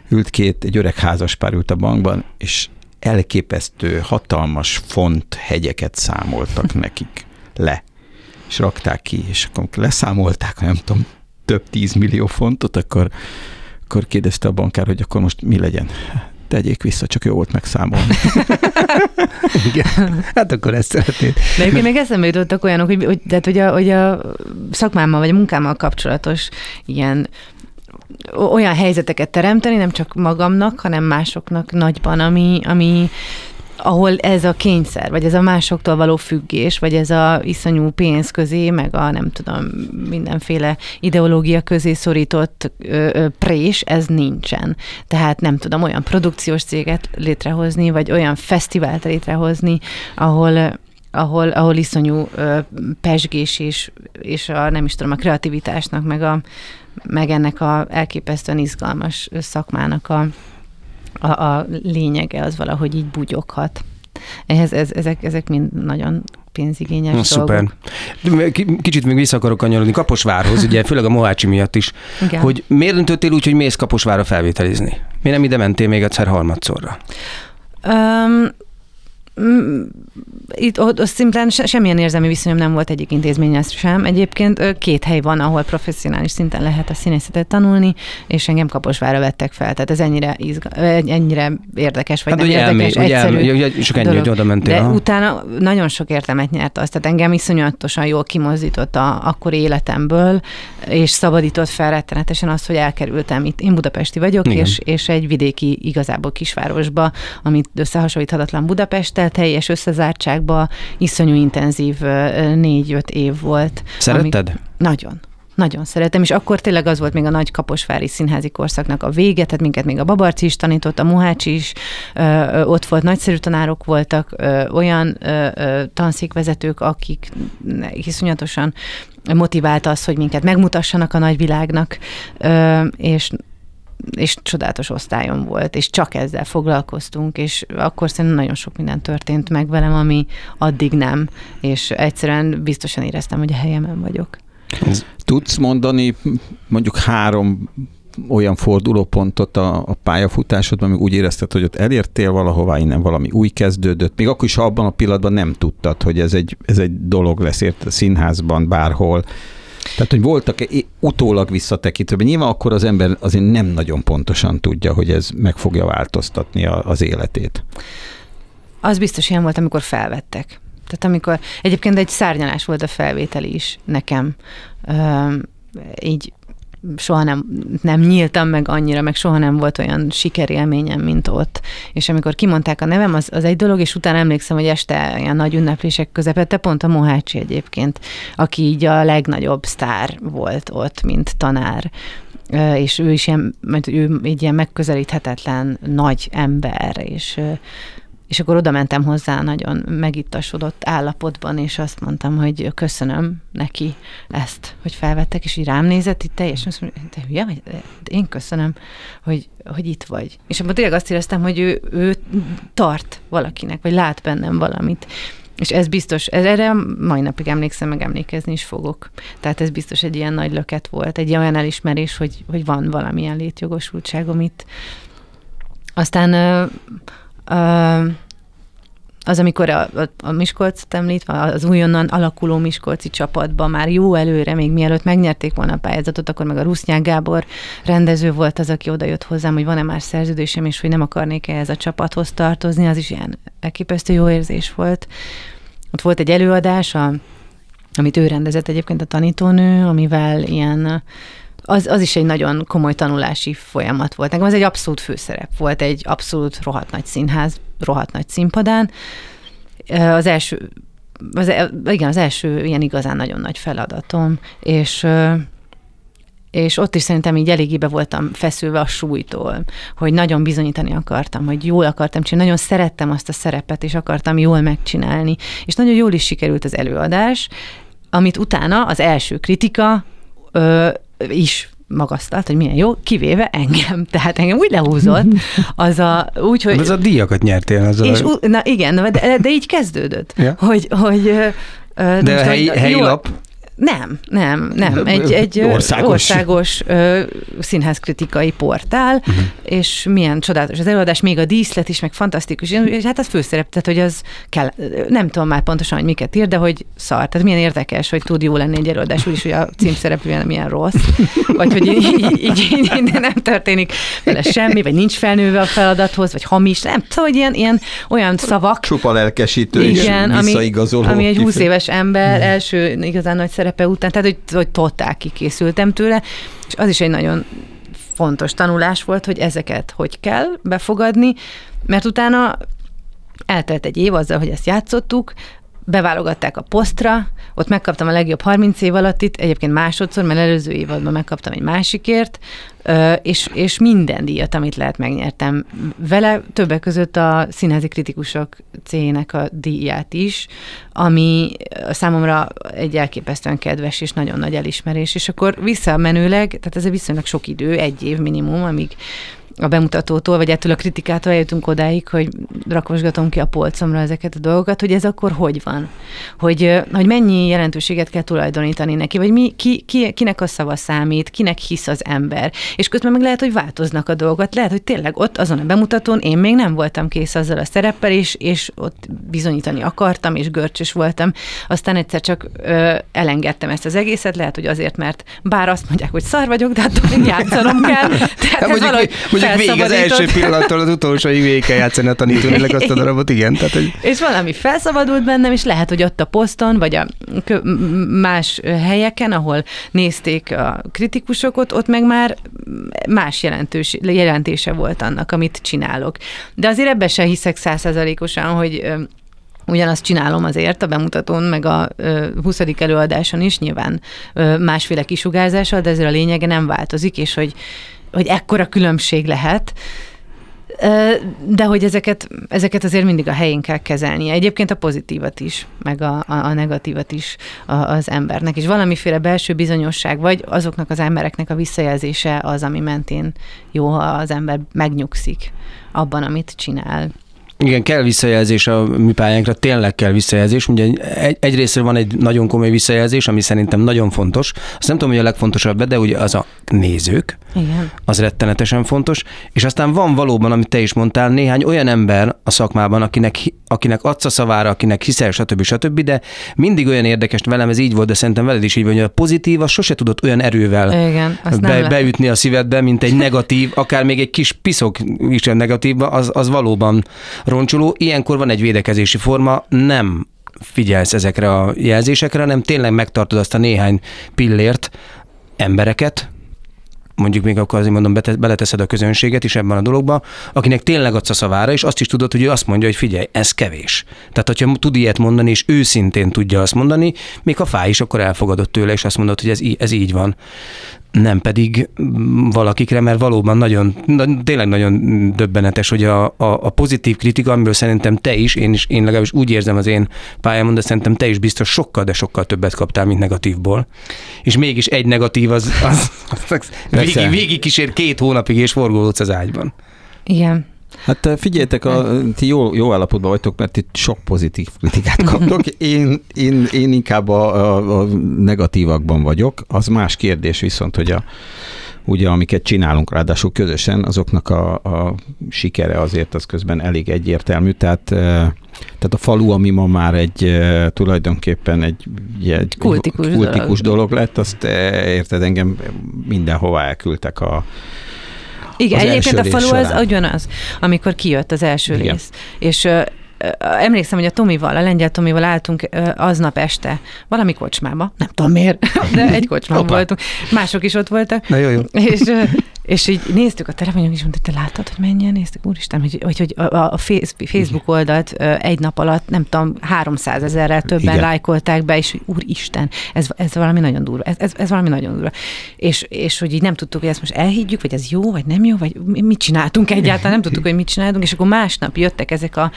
ült két, egy öreg házaspár ült a bankban, és elképesztő, hatalmas font hegyeket számoltak nekik le, és rakták ki, és akkor leszámolták, nem tudom, több tízmillió fontot, akkor, akkor kérdezte a bankár, hogy akkor most mi legyen. Tegyék vissza, csak jó volt megszámolni. Igen. Hát akkor ezt szeretnéd. De egyébként még eszembe jutottak olyanok, hogy, hogy, tehát, hogy, a, hogy a szakmámmal vagy a munkámmal kapcsolatos ilyen olyan helyzeteket teremteni, nem csak magamnak, hanem másoknak nagyban, ami, ami ahol ez a kényszer, vagy ez a másoktól való függés, vagy ez a iszonyú pénz közé, meg a nem tudom, mindenféle ideológia közé szorított ö, ö, prés, ez nincsen. Tehát nem tudom, olyan produkciós céget létrehozni, vagy olyan fesztivált létrehozni, ahol ahol, ahol iszonyú ö, pesgés és, és a, nem is tudom, a kreativitásnak, meg, a, meg ennek a elképesztően izgalmas szakmának a, a, a lényege az valahogy így bugyoghat. Ehhez, ez, ezek, ezek mind nagyon pénzigényes Na, Szuper. dolgok. Kicsit még vissza akarok kanyarodni Kaposvárhoz, ugye főleg a Mohácsi miatt is, Igen. hogy miért döntöttél úgy, hogy mész Kaposvárra felvételizni? Miért nem ide mentél még egyszer harmadszorra? Um, itt ott, ott szimplán se, semmilyen érzelmi viszonyom nem volt egyik intézményhez sem. Egyébként két hely van, ahol professzionális szinten lehet a színészetet tanulni, és engem Kaposvára vettek fel. Tehát ez ennyire, izga, ennyire érdekes, vagy hát, nem elmé, érdekes, hogy egyszerű. elmé, hogy csak ennyi, hogy oda mentél. De aha. utána nagyon sok értelmet nyert az, tehát engem iszonyatosan jól kimozdított a akkori életemből, és szabadított fel rettenetesen azt, hogy elkerültem itt. Én budapesti vagyok, Igen. és, és egy vidéki, igazából kisvárosba, amit összehasonlíthatatlan Budapesttel, teljes összezártságba, iszonyú intenzív négy-öt év volt. Szeretted? Ami, nagyon. Nagyon szeretem, és akkor tényleg az volt még a nagy kaposvári színházi korszaknak a vége, tehát minket még a Babarci is tanított, a Muhácsi is ö, ott volt, nagyszerű tanárok voltak, ö, olyan ö, ö, tanszékvezetők, akik iszonyatosan motiválta az, hogy minket megmutassanak a nagyvilágnak, ö, és és csodálatos osztályom volt, és csak ezzel foglalkoztunk, és akkor szerintem nagyon sok minden történt meg velem, ami addig nem, és egyszerűen biztosan éreztem, hogy a helyemen vagyok. Tudsz mondani mondjuk három olyan fordulópontot a, a pályafutásodban, amíg úgy érezted, hogy ott elértél valahová, innen valami új kezdődött, még akkor is, abban a pillanatban nem tudtad, hogy ez egy, ez egy dolog lesz, ért a színházban, bárhol. Tehát, hogy voltak utólag visszatekintve, nyilván akkor az ember azért nem nagyon pontosan tudja, hogy ez meg fogja változtatni a, az életét. Az biztos ilyen volt, amikor felvettek. Tehát amikor, egyébként egy szárnyalás volt a felvételi is nekem. Üm, így soha nem, nem nyíltam meg annyira, meg soha nem volt olyan sikerélményem, mint ott. És amikor kimondták a nevem, az, az egy dolog, és utána emlékszem, hogy este ilyen nagy ünneplések közepette pont a Mohácsi egyébként, aki így a legnagyobb sztár volt ott, mint tanár és ő is ilyen, mert ő egy ilyen megközelíthetetlen nagy ember, és és akkor oda mentem hozzá nagyon megittasodott állapotban, és azt mondtam, hogy köszönöm neki ezt, hogy felvettek, és így rám nézett itt teljesen, azt mondja, te hülye vagy? Én köszönöm, hogy, hogy itt vagy. És abban tényleg azt éreztem, hogy ő, ő tart valakinek, vagy lát bennem valamit. És ez biztos, erre mai napig emlékszem, meg emlékezni is fogok. Tehát ez biztos egy ilyen nagy löket volt, egy olyan elismerés, hogy, hogy van valamilyen létjogosultságom itt. Aztán az, amikor a, a, a Miskolcot említve, az újonnan alakuló Miskolci csapatban már jó előre, még mielőtt megnyerték volna a pályázatot, akkor meg a Rusznyák Gábor rendező volt az, aki oda jött hozzám, hogy van-e már szerződésem, és hogy nem akarnék ehhez a csapathoz tartozni, az is ilyen elképesztő jó érzés volt. Ott volt egy előadás, a, amit ő rendezett egyébként a tanítónő, amivel ilyen az, az is egy nagyon komoly tanulási folyamat volt. Nekem az egy abszolút főszerep volt, egy abszolút rohadt nagy színház, rohadt nagy színpadán. Az első, az, e, igen, az első ilyen igazán nagyon nagy feladatom, és és ott is szerintem így eléggé be voltam feszülve a súlytól, hogy nagyon bizonyítani akartam, hogy jól akartam csinálni, nagyon szerettem azt a szerepet, és akartam jól megcsinálni, és nagyon jól is sikerült az előadás, amit utána az első kritika ö, is magasztalt, hogy milyen jó, kivéve engem. Tehát engem úgy lehúzott, az a, úgy, hogy... Ez a díjakat nyertél. Az és, a... Na igen, de, de így kezdődött, ja. hogy, hogy de a helyi, helyi lap? Nem, nem, nem. Egy, egy országos, országos ö, színházkritikai portál, uh-huh. és milyen csodálatos az előadás, még a díszlet is, meg fantasztikus, és hát az főszerep, tehát hogy az kell, nem tudom már pontosan, hogy miket ír, de hogy szar, tehát milyen érdekes, hogy tud jó lenni egy előadás, úgyis, hogy a címszereplője milyen rossz, vagy hogy így, így, így, így nem történik vele semmi, vagy nincs felnőve a feladathoz, vagy hamis, nem tudom, hogy ilyen, ilyen olyan szavak. Csupa lelkesítő igen, és. Ami, ami egy 20 éves ember első igazán nagy szerep szerepe után, tehát hogy, hogy totál kikészültem tőle, és az is egy nagyon fontos tanulás volt, hogy ezeket hogy kell befogadni, mert utána eltelt egy év azzal, hogy ezt játszottuk, beválogatták a posztra, ott megkaptam a legjobb 30 év alatt itt, egyébként másodszor, mert előző évadban megkaptam egy másikért, és, és minden díjat, amit lehet, megnyertem. Vele többek között a színházi kritikusok cének a díját is, ami számomra egy elképesztően kedves és nagyon nagy elismerés, és akkor visszamenőleg, tehát ez egy viszonylag sok idő, egy év minimum, amíg a bemutatótól, vagy ettől a kritikától eljutunk odáig, hogy rakosgatom ki a polcomra ezeket a dolgokat, hogy ez akkor hogy van? Hogy, hogy mennyi jelentőséget kell tulajdonítani neki, vagy mi, ki, ki, kinek a szava számít, kinek hisz az ember. És közben meg lehet, hogy változnak a dolgok. Lehet, hogy tényleg ott azon a bemutatón én még nem voltam kész azzal a szereppel, és, és ott bizonyítani akartam, és görcsös voltam. Aztán egyszer csak ö, elengedtem ezt az egészet, lehet, hogy azért, mert bár azt mondják, hogy szar vagyok, de hát játszanom kell. Tehát hát mondjuk, valahogy mondjuk végig az első pillanattól az utolsóig végig kell játszani a tanítónél azt a darabot, igen. Tehát, hogy... És valami felszabadult bennem, és lehet, hogy ott a poszton, vagy a más helyeken, ahol nézték a kritikusokat, ott meg már más jelentős, jelentése volt annak, amit csinálok. De azért ebbe se hiszek százszerzalékosan, hogy Ugyanazt csinálom azért a bemutatón, meg a ö, 20. előadáson is, nyilván másféle kisugárzással, de ezért a lényege nem változik, és hogy, hogy ekkora különbség lehet. De hogy ezeket, ezeket azért mindig a helyén kell kezelni. Egyébként a pozitívat is, meg a, a, negatívat is az embernek. És valamiféle belső bizonyosság, vagy azoknak az embereknek a visszajelzése az, ami mentén jó, ha az ember megnyugszik abban, amit csinál. Igen, kell visszajelzés a mi pályánkra, tényleg kell visszajelzés. Ugye egy, egyrészt van egy nagyon komoly visszajelzés, ami szerintem nagyon fontos. Azt nem tudom, hogy a legfontosabb, de ugye az a nézők, Igen. az rettenetesen fontos. És aztán van valóban, amit te is mondtál, néhány olyan ember a szakmában, akinek, akinek adsz a szavára, akinek hiszel, stb. stb. De mindig olyan érdekes, velem ez így volt, de szerintem veled is így van, hogy a pozitív, az sose tudott olyan erővel Igen, be, beütni a szívedbe, mint egy negatív, akár még egy kis piszok is negatív, az, az valóban roncsoló. Ilyenkor van egy védekezési forma, nem figyelsz ezekre a jelzésekre, hanem tényleg megtartod azt a néhány pillért, embereket, mondjuk még akkor azért mondom, beleteszed a közönséget is ebben a dologba, akinek tényleg adsz a szavára, és azt is tudod, hogy ő azt mondja, hogy figyelj, ez kevés. Tehát, hogyha tud ilyet mondani, és őszintén tudja azt mondani, még ha fáj is, akkor elfogadod tőle, és azt mondod, hogy ez, ez így van nem pedig valakikre, mert valóban nagyon, tényleg nagyon döbbenetes, hogy a, a, a pozitív kritika, amiből szerintem te is, én is, én legalábbis úgy érzem az én pályámon, de szerintem te is biztos sokkal, de sokkal többet kaptál, mint negatívból. És mégis egy negatív az, az, az, az végig, végig kísér két hónapig, és forgolódsz az ágyban. Igen. Hát figyeljetek, a, ti jó, jó állapotban vagytok, mert itt sok pozitív kritikát kaptok. Én, én, én inkább a, a, a negatívakban vagyok. Az más kérdés viszont, hogy a, ugye amiket csinálunk ráadásul közösen, azoknak a, a sikere azért az közben elég egyértelmű. Tehát, eh, tehát a falu, ami ma már egy tulajdonképpen egy, egy kultikus, kultikus dolog. dolog lett, azt érted, engem mindenhova elküldtek a igen, az egyébként a falu az ugyanaz, amikor kijött az első Igen. rész. És emlékszem, hogy a Tomival, a lengyel Tomival álltunk aznap este valami kocsmába, nem tudom miért, de egy kocsmában voltunk. Mások is ott voltak. Na jó, jó. És, és így néztük a telefonjuk, és mondta, te láttad, hogy mennyien néztek? Úristen, hogy, hogy, hogy a, a Facebook oldalt egy nap alatt, nem tudom, 300 ezerrel többen Igen. lájkolták be, és hogy úristen, ez, ez valami nagyon durva, ez, ez, ez valami nagyon durva. És, és hogy így nem tudtuk, hogy ezt most elhiggyük, vagy ez jó, vagy nem jó, vagy mit csináltunk egyáltalán, nem tudtuk, hogy mit csináltunk, és akkor másnap jöttek ezek a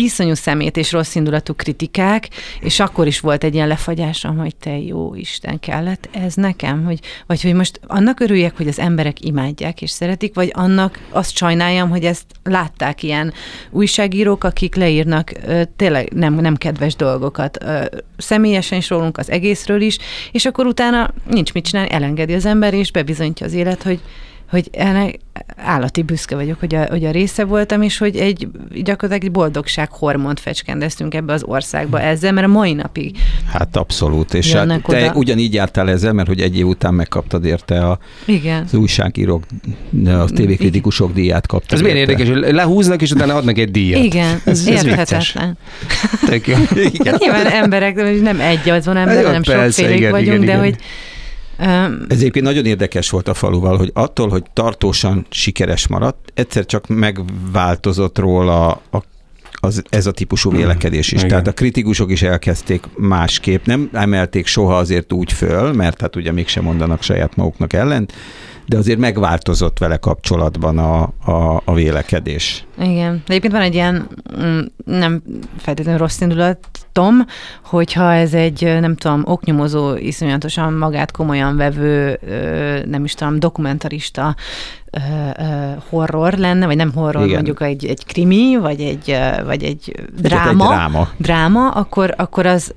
iszonyú szemét és rossz indulatú kritikák, és akkor is volt egy ilyen lefagyásom, hogy te jó Isten kellett ez nekem, hogy, vagy hogy most annak örüljek, hogy az emberek imádják és szeretik, vagy annak azt sajnáljam, hogy ezt látták ilyen újságírók, akik leírnak ö, tényleg nem, nem kedves dolgokat, ö, személyesen is rólunk, az egészről is, és akkor utána nincs mit csinálni, elengedi az ember, és bebizonyítja az élet, hogy hogy ennek állati büszke vagyok, hogy a, hogy a része voltam, és hogy egy gyakorlatilag egy boldogság hormont fecskendeztünk ebbe az országba ezzel, mert a mai napig. Hát abszolút, és hát te oda. ugyanígy jártál ezzel, mert hogy egy év után megkaptad érte a, Igen. az újságírók, a tévékritikusok díját kaptad. Ez miért érdekes, hogy lehúznak, és utána adnak egy díjat. Igen, ez, ez érthetetlen. Igen. Nyilván emberek, nem egy az van ember, hanem sokfélék vagyunk, igen, de igen. hogy ez egyébként nagyon érdekes volt a faluval, hogy attól, hogy tartósan sikeres maradt, egyszer csak megváltozott róla a az, ez a típusú vélekedés is. Igen. Tehát a kritikusok is elkezdték másképp, nem emelték soha azért úgy föl, mert hát ugye mégsem mondanak saját maguknak ellent, de azért megváltozott vele kapcsolatban a, a, a vélekedés. Igen. De egyébként van egy ilyen mm, nem feltétlenül rossz indulatom, hogyha ez egy, nem tudom, oknyomozó, iszonyatosan magát komolyan vevő, nem is tudom, dokumentarista horror lenne, vagy nem horror, Igen. mondjuk egy, egy krimi, vagy egy, vagy egy dráma, egy dráma. dráma akkor, akkor az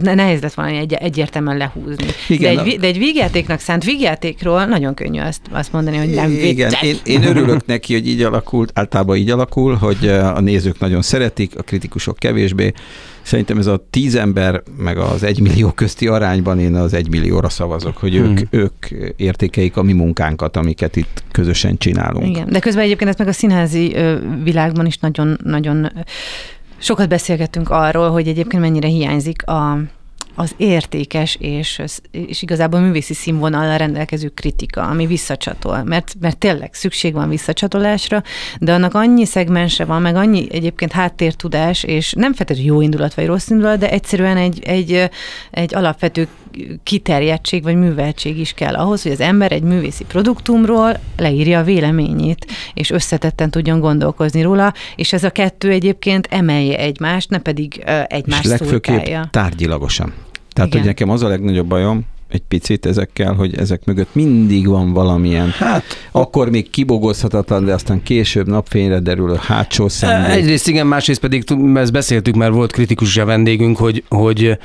nehéz lett volna egy, egyértelműen lehúzni. Igen, de, egy, de egy vígjátéknak szánt vígjátékról nagyon könnyű azt, azt mondani, hogy nem Igen, én, én örülök neki, hogy így alakult, általában így alakul, hogy a nézők nagyon szeretik, a kritikusok kevésbé. Szerintem ez a tíz ember meg az egymillió közti arányban én az egymillióra szavazok, hogy ők, hmm. ők értékeik a mi munkánkat, amiket itt közösen csinálunk. Igen, de közben egyébként ezt meg a színházi világban is nagyon, nagyon sokat beszélgettünk arról, hogy egyébként mennyire hiányzik a az értékes és, és igazából művészi színvonalra rendelkező kritika, ami visszacsatol. Mert, mert tényleg szükség van visszacsatolásra, de annak annyi szegmense van, meg annyi egyébként háttértudás, és nem feltétlenül jó indulat vagy rossz indulat, de egyszerűen egy, egy, egy alapvető kiterjedtség vagy műveltség is kell ahhoz, hogy az ember egy művészi produktumról leírja a véleményét, és összetetten tudjon gondolkozni róla, és ez a kettő egyébként emelje egymást, ne pedig egymást És legfőképp szurkálja. tárgyilagosan. Tehát, Igen. hogy nekem az a legnagyobb bajom, egy picit ezekkel, hogy ezek mögött mindig van valamilyen, hát akkor még kibogozhatatlan, de aztán később napfényre derül a hátsó szándék. Egyrészt igen, másrészt pedig ezt beszéltük, mert volt kritikus a vendégünk, hogy, hogy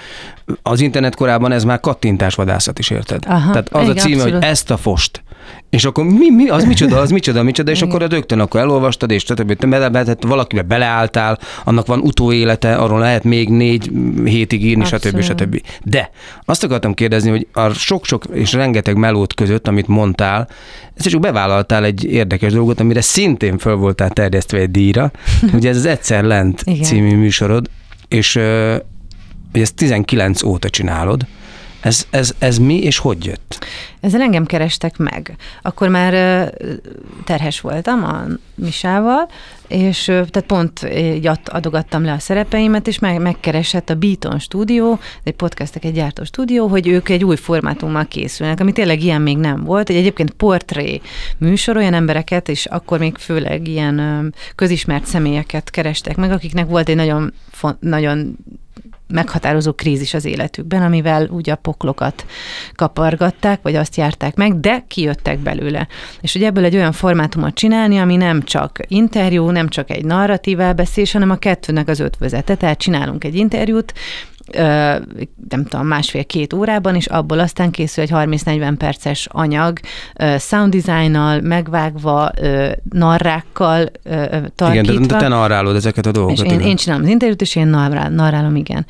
az internet korában ez már kattintásvadászat is érted. Aha, Tehát az igen, a címe, abszolút. hogy ezt a fost. És akkor mi, mi, az micsoda, az micsoda, micsoda, és akkor rögtön akkor elolvastad, és stb. Tehát valakibe beleálltál, annak van utóélete, arról lehet még négy hétig írni, stb. Abszolút. stb. De azt akartam kérdezni, hogy a sok-sok és rengeteg melót között, amit mondtál, ezt csak bevállaltál egy érdekes dolgot, amire szintén föl voltál terjesztve egy díjra. Ugye ez az Egyszer Lent Igen. című műsorod, és hogy ezt 19 óta csinálod. Ez, ez, ez mi és hogy jött? Ezzel engem kerestek meg. Akkor már terhes voltam a Misával, és tehát pont így ad- adogattam le a szerepeimet, és meg, megkeresett a Beaton stúdió, egy podcastek egy gyártó stúdió, hogy ők egy új formátummal készülnek, ami tényleg ilyen még nem volt. Egy egyébként portré műsor, olyan embereket, és akkor még főleg ilyen közismert személyeket kerestek meg, akiknek volt egy nagyon, nagyon meghatározó krízis az életükben, amivel úgy a poklokat kapargatták, vagy azt járták meg, de kijöttek belőle. És hogy ebből egy olyan formátumot csinálni, ami nem csak interjú, nem csak egy narratív elbeszélés, hanem a kettőnek az ötvözete. Tehát csinálunk egy interjút, nem tudom, másfél-két órában, és abból aztán készül egy 30-40 perces anyag, sound designnal, megvágva, narrákkal ö, Igen, tarkítva. de te narrálod ezeket a És dolgokat. én, igen. én csinálom az interjút, és én narrál, narrálom, igen.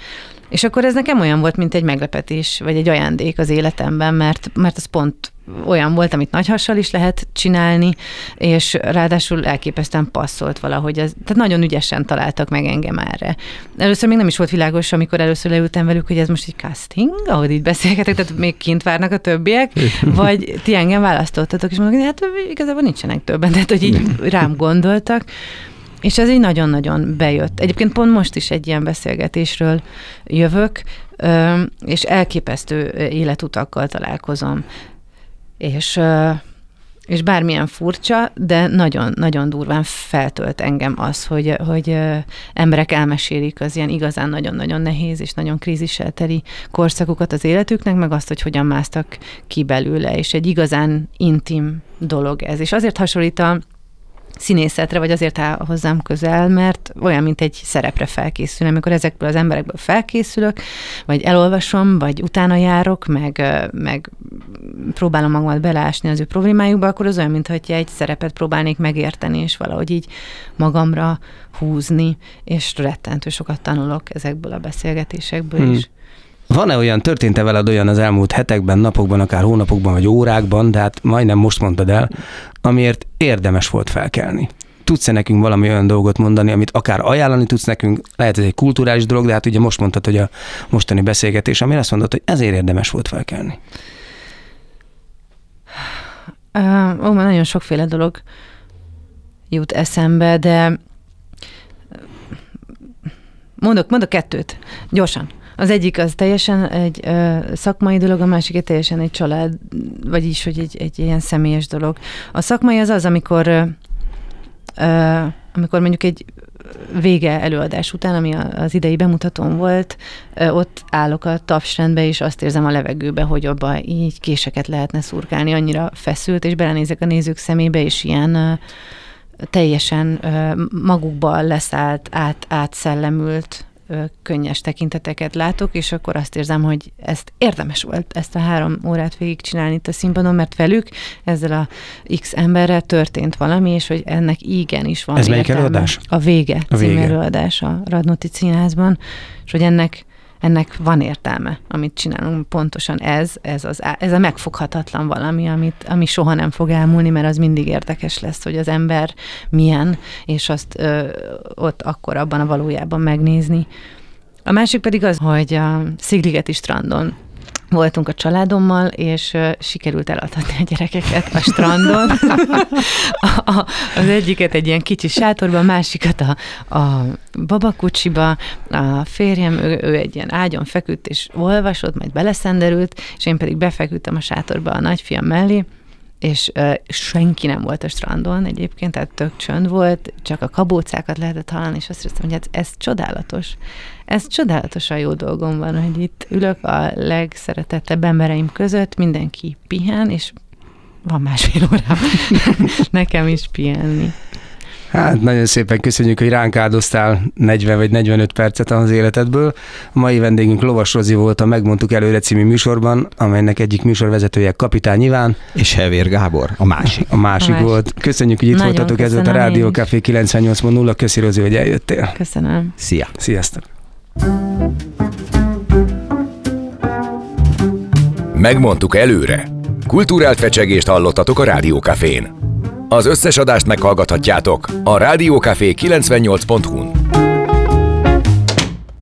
És akkor ez nekem olyan volt, mint egy meglepetés, vagy egy ajándék az életemben, mert, mert az pont olyan volt, amit nagy hassal is lehet csinálni, és ráadásul elképesztően passzolt valahogy. Ez, tehát nagyon ügyesen találtak meg engem erre. Először még nem is volt világos, amikor először leültem velük, hogy ez most egy casting, ahogy így beszélgetek, tehát még kint várnak a többiek, vagy ti engem választottatok, és mondok, hogy hát igazából nincsenek többen, tehát hogy így rám gondoltak. És ez így nagyon-nagyon bejött. Egyébként pont most is egy ilyen beszélgetésről jövök, és elképesztő életutakkal találkozom. És, és bármilyen furcsa, de nagyon-nagyon durván feltölt engem az, hogy, hogy emberek elmesélik az ilyen igazán nagyon-nagyon nehéz és nagyon krízissel teli korszakukat az életüknek, meg azt, hogy hogyan másztak ki belőle, és egy igazán intim dolog ez. És azért hasonlít a színészetre, vagy azért áll hozzám közel, mert olyan, mint egy szerepre felkészül. Amikor ezekből az emberekből felkészülök, vagy elolvasom, vagy utána járok, meg, meg próbálom magamat belásni az ő problémájukba, akkor az olyan, mintha egy szerepet próbálnék megérteni, és valahogy így magamra húzni, és rettentő sokat tanulok ezekből a beszélgetésekből Hmm. is. Van-e olyan, történt-e veled olyan az elmúlt hetekben, napokban, akár hónapokban, vagy órákban, de hát majdnem most mondtad el, amiért érdemes volt felkelni? Tudsz-e nekünk valami olyan dolgot mondani, amit akár ajánlani tudsz nekünk, lehet ez egy kulturális dolog, de hát ugye most mondtad, hogy a mostani beszélgetés, amire azt mondod, hogy ezért érdemes volt felkelni. Uh, ó, már nagyon sokféle dolog jut eszembe, de mondok, mondok kettőt, gyorsan. Az egyik az teljesen egy ö, szakmai dolog, a másik egy teljesen egy család, vagyis, hogy egy, egy ilyen személyes dolog. A szakmai az az, amikor ö, amikor mondjuk egy vége előadás után, ami az idei bemutatón volt, ott állok a tapsrendbe, és azt érzem a levegőbe, hogy abba így késeket lehetne szurkálni, annyira feszült, és belenézek a nézők szemébe, és ilyen teljesen magukba leszállt, át, átszellemült, könnyes tekinteteket látok, és akkor azt érzem, hogy ezt érdemes volt ezt a három órát végigcsinálni itt a színpadon, mert velük ezzel a X emberrel történt valami, és hogy ennek igenis van Ez melyik értelme. előadás? A vége, A a című Vége. előadás a Radnóti Színházban, és hogy ennek ennek van értelme, amit csinálunk. Pontosan ez, ez, az, ez a megfoghatatlan valami, amit, ami soha nem fog elmúlni, mert az mindig érdekes lesz, hogy az ember milyen, és azt ö, ott akkor abban a valójában megnézni. A másik pedig az, hogy a Szigligeti strandon voltunk a családommal, és sikerült eladhatni a gyerekeket a strandon. a, a, az egyiket egy ilyen kicsi sátorba, a másikat a, a babakucsiba. A férjem, ő, ő egy ilyen ágyon feküdt és olvasott, majd beleszenderült, és én pedig befeküdtem a sátorba a nagyfiam mellé, és uh, senki nem volt a strandon egyébként, tehát tök csönd volt, csak a kabócákat lehetett hallani, és azt hiszem, hogy ez, ez csodálatos. Ez csodálatosan jó dolgom van, hogy itt ülök a legszeretettebb embereim között, mindenki pihen, és van másfél órám nekem is pihenni. Hát nagyon szépen köszönjük, hogy ránk áldoztál 40 vagy 45 percet az életedből. A mai vendégünk Lovas Rozi volt a Megmondtuk előre című műsorban, amelynek egyik műsorvezetője Kapitány Iván. És Hevér Gábor, a másik. A másik, a másik. volt. Köszönjük, hogy itt nagyon voltatok, ez volt a Rádió Café 98.0. Köszi Rozi, hogy eljöttél. Köszönöm. Szia. Sziasztok. Megmondtuk előre. Kulturált fecsegést hallottatok a Rádiókafén. Az összes adást meghallgathatjátok a rádiókafé 98.hu-n.